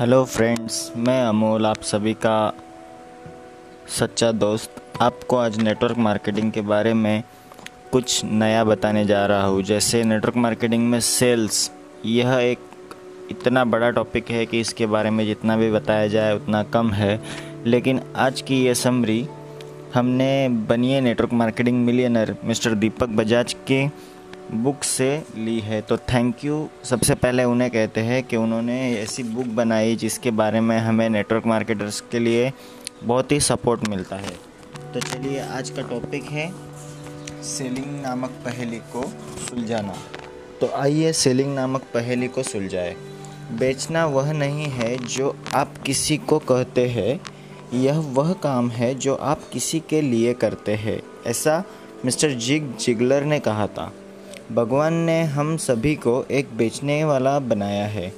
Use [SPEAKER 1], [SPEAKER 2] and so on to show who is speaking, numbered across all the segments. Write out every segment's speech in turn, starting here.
[SPEAKER 1] Hello friends मैं अमोल, आप सभी का सच्चा दोस्त। आपको आज नेटवर्क मार्केटिंग के बारे में कुछ नया बताने जा रहा हूँ। जैसे नेटवर्क मार्केटिंग में सेल्स यह एक इतना बड़ा टॉपिक है कि इसके बारे में जितना भी बताया जाए, उतना कम है। लेकिन आज की ये समरी हमने बनिए network marketing millionaire mister Deepak Bajaj के बुक से ली है। तो थैंक यू सबसे पहले उन्हें कहते हैं कि उन्होंने ऐसी बुक बनाई जिसके बारे में हमें नेटवर्क मार्केटर्स के लिए बहुत ही सपोर्ट मिलता है। तो चलिए, आज का टॉपिक है सेलिंग नामक पहेली को सुलझाना। तो आइए सेलिंग नामक पहेली को सुलझाए। बेचना वह नहीं है जो आप किसी को कहते हैं। यह वह काम है जो आप किसी के लिए करते हैं। ऐसा मिस्टर जिग जिगलर ने कहा था। भगवान ने हम सभी को एक बेचने वाला बनाया है।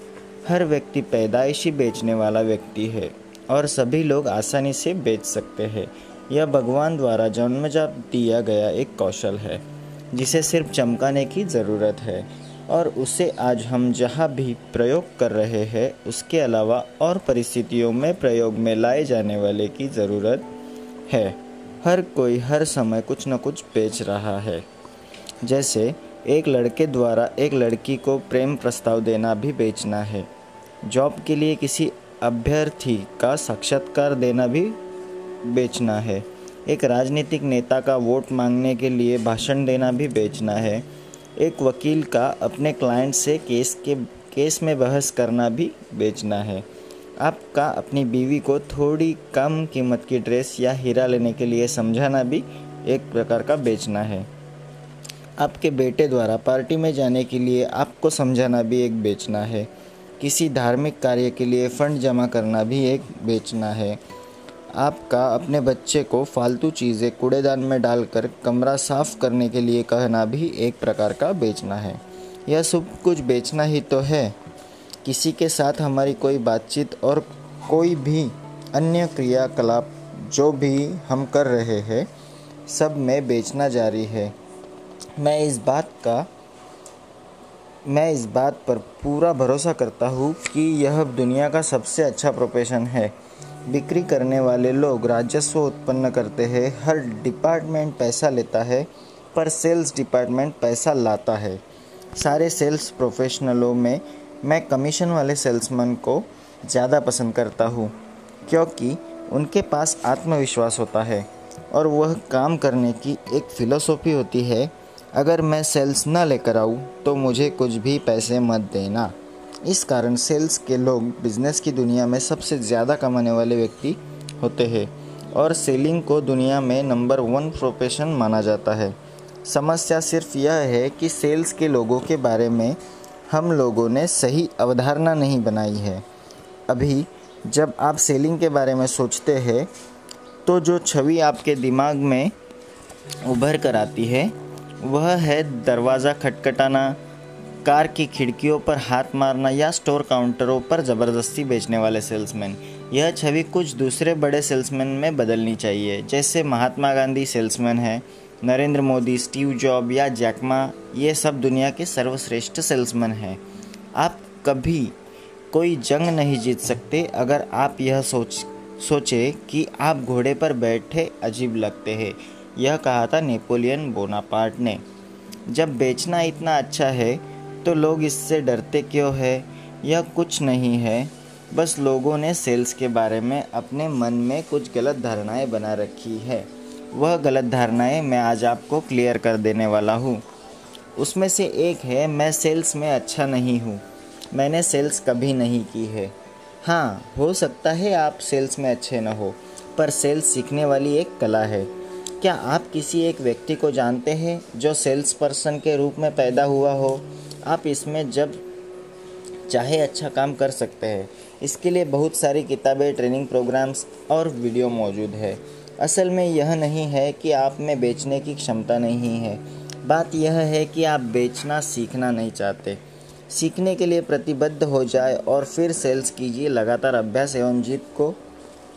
[SPEAKER 1] हर व्यक्ति पैदाइशी बेचने वाला व्यक्ति है और सभी लोग आसानी से बेच सकते हैं। यह भगवान द्वारा जन्मजात दिया गया एक कौशल है, जिसे सिर्फ़ चमकाने की ज़रूरत है और उसे आज हम जहाँ भी प्रयोग कर रहे हैं, उसके अलावा और परिस्थितियों में प्रयोग में लाए जाने वाले की ज़रूरत है। हर कोई हर समय कुछ न कुछ बेच रहा है। जैसे एक लड़के द्वारा एक लड़की को प्रेम प्रस्ताव देना भी बेचना है। जॉब के लिए किसी अभ्यर्थी का साक्षात्कार देना भी बेचना है। एक राजनीतिक नेता का वोट मांगने के लिए भाषण देना भी बेचना है। एक वकील का अपने क्लाइंट से केस के, केस में बहस करना भी बेचना है। आपका अपनी बीवी को थोड़ी कम कीमत की ड्रेस या हीरा लेने के लिए समझाना भी एक प्रकार का बेचना है। आपके बेटे द्वारा पार्टी में जाने के लिए आपको समझाना भी एक बेचना है। किसी धार्मिक कार्य के लिए फंड जमा करना भी एक बेचना है। आपका अपने बच्चे को फालतू चीज़ें कूड़ेदान में डालकर कमरा साफ़ करने के लिए कहना भी एक प्रकार का बेचना है। यह सब कुछ बेचना ही तो है। किसी के साथ हमारी कोई बातचीत और कोई भी अन्य क्रियाकलाप जो भी हम कर रहे हैं, सब में बेचना जारी है। मैं इस बात का, मैं इस बात पर पूरा भरोसा करता हूँ कि यह दुनिया का सबसे अच्छा प्रोफेशन है। बिक्री करने वाले लोग राजस्व उत्पन्न करते हैं, हर डिपार्टमेंट पैसा लेता है, पर सेल्स डिपार्टमेंट पैसा लाता है। सारे सेल्स प्रोफेशनलों में मैं कमीशन वाले सेल्समैन को ज़्यादा पसंद करता हूँ, क्योंकि उनके पास आत्मविश्वास होता है और वह काम करने की एक फ़िलोसॉफ़ी होती है अगर मैं सेल्स न लेकर आऊँ तो मुझे कुछ भी पैसे मत देना। इस कारण सेल्स के लोग बिज़नेस की दुनिया में सबसे ज़्यादा कमाने वाले व्यक्ति होते हैं और सेलिंग को दुनिया में नंबर वन प्रोफेशन माना जाता है। समस्या सिर्फ़ यह है कि सेल्स के लोगों के बारे में हम लोगों ने सही अवधारणा नहीं बनाई है। अभी जब आप सेलिंग के बारे में सोचते हैं तो जो छवि आपके दिमाग में उभर कर आती है वह है दरवाज़ा खटखटाना, कार की खिड़कियों पर हाथ मारना या स्टोर काउंटरों पर ज़बरदस्ती बेचने वाले सेल्समैन। यह छवि कुछ दूसरे बड़े सेल्समैन में बदलनी चाहिए, जैसे महात्मा गांधी सेल्समैन है, नरेंद्र मोदी, स्टीव जॉब या जैकमा ये सब दुनिया के सर्वश्रेष्ठ सेल्समैन हैं। आप कभी कोई जंग नहीं जीत सकते, अगर आप यह सोच, सोचे कि आप घोड़े पर बैठे अजीब लगते हैं। यह कहा था नेपोलियन बोनापार्ट ने। जब बेचना इतना अच्छा है तो लोग इससे डरते क्यों है? यह कुछ नहीं है। बस लोगों ने सेल्स के बारे में अपने मन में कुछ गलत धारणाएँ बना रखी है। वह गलत धारणाएँ मैं आज आपको क्लियर कर देने वाला हूँ। उसमें से एक है, मैं सेल्स में अच्छा नहीं हूँ। मैंने सेल्स कभी नहीं की है। हाँ हो सकता है आप सेल्स में अच्छे न हो, पर सेल्स सीखने वाली एक कला है। क्या आप किसी एक व्यक्ति को जानते हैं जो सेल्स पर्सन के रूप में पैदा हुआ हो? आप इसमें जब चाहे अच्छा काम कर सकते हैं। इसके लिए बहुत सारी किताबें, ट्रेनिंग प्रोग्राम्स और वीडियो मौजूद है। असल में यह नहीं है कि आप में बेचने की क्षमता नहीं है। बात यह है कि आप बेचना, सीखना नहीं चाहते। सीखने के लिए प्रतिबद्ध हो जाए और फिर सेल्स कीजिए। लगातार अभ्यास एवं जीत को,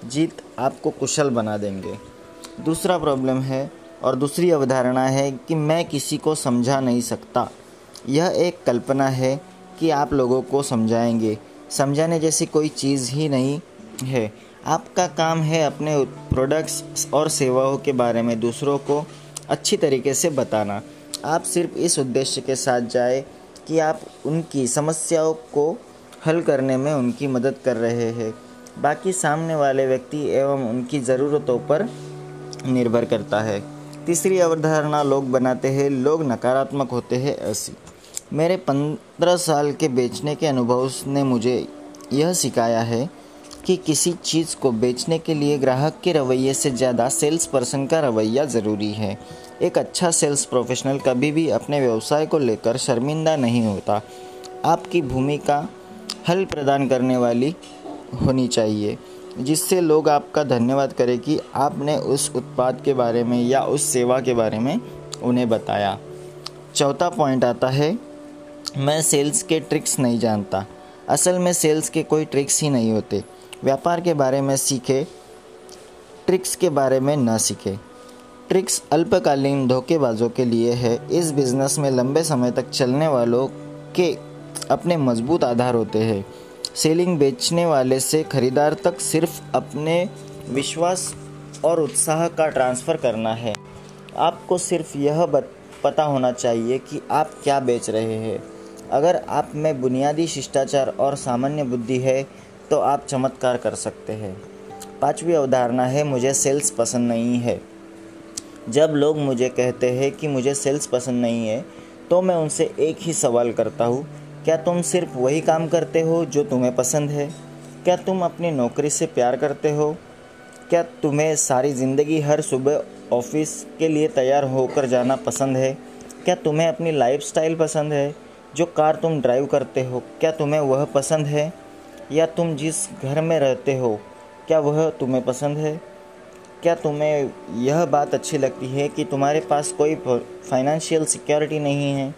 [SPEAKER 1] जीत आपको कुशल बना देंगे। दूसरा प्रॉब्लम है और दूसरी अवधारणा है कि मैं किसी को समझा नहीं सकता। यह एक कल्पना है कि आप लोगों को समझाएँगे। समझाने जैसी कोई चीज़ ही नहीं है। आपका काम है अपने प्रोडक्ट्स और सेवाओं के बारे में दूसरों को अच्छी तरीके से बताना। आप सिर्फ़ इस उद्देश्य के साथ जाए कि आप उनकी समस्याओं को हल करने में उनकी मदद कर रहे हैं। बाकी सामने वाले व्यक्ति एवं उनकी ज़रूरतों पर निर्भर करता है। तीसरी अवधारणा लोग बनाते हैं, लोग नकारात्मक होते हैं ऐसी। मेरे पंद्रह साल के बेचने के अनुभव ने मुझे यह सिखाया है कि किसी चीज़ को बेचने के लिए ग्राहक के रवैये से ज़्यादा सेल्स पर्सन का रवैया ज़रूरी है। एक अच्छा सेल्स प्रोफेशनल कभी भी अपने व्यवसाय को लेकर शर्मिंदा नहीं होता। आपकी भूमिका हल प्रदान करने वाली होनी चाहिए। जिससे लोग आपका धन्यवाद करें कि आपने उस उत्पाद के बारे में या उस सेवा के बारे में उन्हें बताया। चौथा पॉइंट आता है, मैं सेल्स के ट्रिक्स नहीं जानता। असल में सेल्स के कोई ट्रिक्स ही नहीं होते। व्यापार के बारे में सीखे ट्रिक्स के बारे में ना सीखे। ट्रिक्स अल्पकालीन धोखेबाजों के लिए है। इस बिज़नेस में लंबे समय तक चलने वालों के अपने मज़बूत आधार होते हैं। सेलिंग बेचने वाले से खरीदार तक सिर्फ़ अपने विश्वास और उत्साह का ट्रांसफ़र करना है। आपको सिर्फ़ यह पता होना चाहिए कि आप क्या बेच रहे हैं। अगर आप में बुनियादी शिष्टाचार और सामान्य बुद्धि है तो आप चमत्कार कर सकते हैं। पांचवी अवधारणा है, मुझे सेल्स पसंद नहीं है। जब लोग मुझे कहते हैं कि मुझे सेल्स पसंद नहीं है तो मैं उनसे एक ही सवाल करता हूँ क्या तुम सिर्फ़ वही काम करते हो जो तुम्हें पसंद है? क्या तुम अपनी नौकरी से प्यार करते हो? क्या तुम्हें सारी ज़िंदगी हर सुबह ऑफ़िस के लिए तैयार होकर जाना पसंद है? क्या तुम्हें अपनी लाइफस्टाइल पसंद है? जो कार तुम ड्राइव करते हो, क्या तुम्हें वह पसंद है? या तुम जिस घर में रहते हो, क्या वह तुम्हें पसंद है? क्या तुम्हें यह बात अच्छी लगती है कि तुम्हारे पास कोई फाइनेंशियल सिक्योरिटी नहीं है?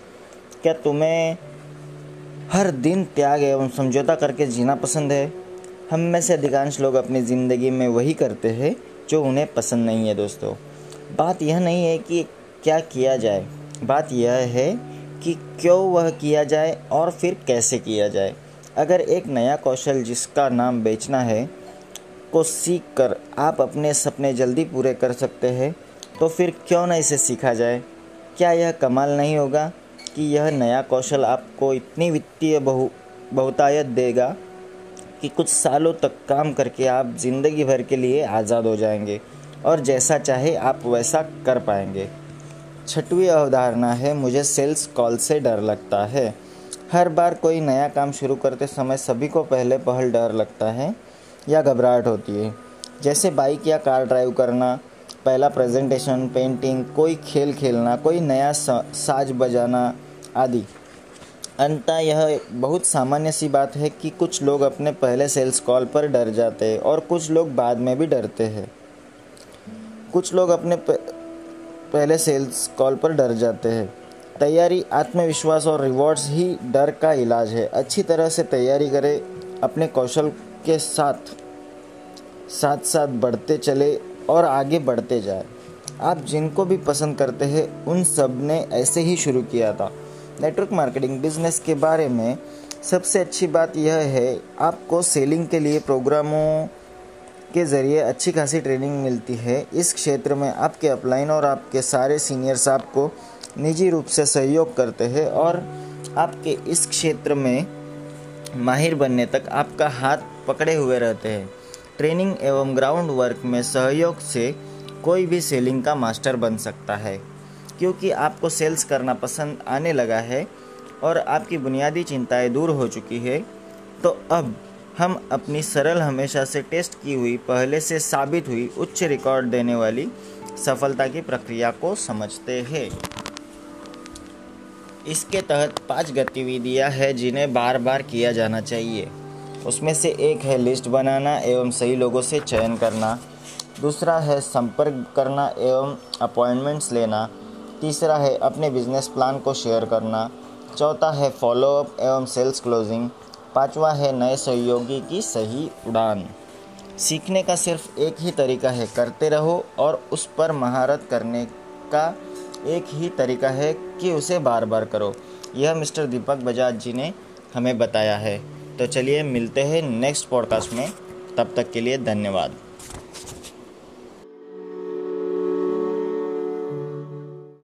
[SPEAKER 1] क्या तुम्हें हर दिन त्याग एवं समझौता करके जीना पसंद है। हम में से अधिकांश लोग अपनी ज़िंदगी में वही करते हैं जो उन्हें पसंद नहीं है, दोस्तों। बात यह नहीं है कि क्या किया जाए। बात यह है कि क्यों वह किया जाए और फिर कैसे किया जाए। अगर एक नया कौशल जिसका नाम बेचना है, को सीख कर आप अपने सपने जल्दी पूरे कर सकते हैं तो फिर क्यों ना इसे सीखा जाए। क्या यह कमाल नहीं होगा? कि यह नया कौशल आपको इतनी वित्तीय बहु, बहुतायत देगा कि कुछ सालों तक काम करके आप ज़िंदगी भर के लिए आज़ाद हो जाएँगे और जैसा चाहे आप वैसा कर पाएँगे। छठवीं अवधारणा है, मुझे सेल्स कॉल से डर लगता है। हर बार कोई नया काम शुरू करते समय सभी को पहले पहल डर लगता है या घबराहट होती है। जैसे बाइक या कार ड्राइव करना, पहला प्रेजेंटेशन, पेंटिंग, कोई खेल खेलना, कोई नया साज बजाना आदि। अंतः यह बहुत सामान्य सी बात है कि कुछ लोग अपने पहले सेल्स कॉल पर डर जाते हैं और कुछ लोग बाद में भी डरते हैं। कुछ लोग अपने पहले सेल्स कॉल पर डर जाते हैं। तैयारी, आत्मविश्वास और रिवॉर्ड्स ही डर का इलाज है। अच्छी तरह से तैयारी करें, अपने कौशल के साथ साथ साथ बढ़ते चले और आगे बढ़ते जाए। आप जिनको भी पसंद करते हैं, उन सबने ऐसे ही शुरू किया था। नेटवर्क मार्केटिंग बिज़नेस के बारे में सबसे अच्छी बात यह है, आपको सेलिंग के लिए प्रोग्रामों के ज़रिए अच्छी खासी ट्रेनिंग मिलती है। इस क्षेत्र में आपके अपलाइन और आपके सारे सीनियर्स आपको निजी रूप से सहयोग करते हैं और आपके इस क्षेत्र में माहिर बनने तक आपका हाथ पकड़े हुए रहते हैं। ट्रेनिंग एवं ग्राउंड वर्क में सहयोग से कोई भी सेलिंग का मास्टर बन सकता है। क्योंकि आपको सेल्स करना पसंद आने लगा है और आपकी बुनियादी चिंताएँ दूर हो चुकी है तो अब हम अपनी सरल हमेशा से टेस्ट की हुई, पहले से साबित हुई उच्च रिकॉर्ड देने वाली सफलता की प्रक्रिया को समझते हैं। इसके तहत पाँच गतिविधियाँ हैं जिन्हें बार बार किया जाना चाहिए। उसमें से एक है लिस्ट बनाना एवं सही लोगों से चयन करना। दूसरा है संपर्क करना एवं अपॉइंटमेंट्स लेना। तीसरा है अपने बिज़नेस प्लान को शेयर करना। चौथा है फॉलोअप एवं सेल्स क्लोजिंग पांचवा है नए सहयोगी की सही उड़ान। सीखने का सिर्फ़ एक ही तरीका है, करते रहो और उस पर महारत करने का एक ही तरीका है कि उसे बार बार करो। यह मिस्टर दीपक बजाज जी ने हमें बताया है। तो चलिए मिलते हैं नेक्स्ट पॉडकास्ट में। तब तक के लिए धन्यवाद।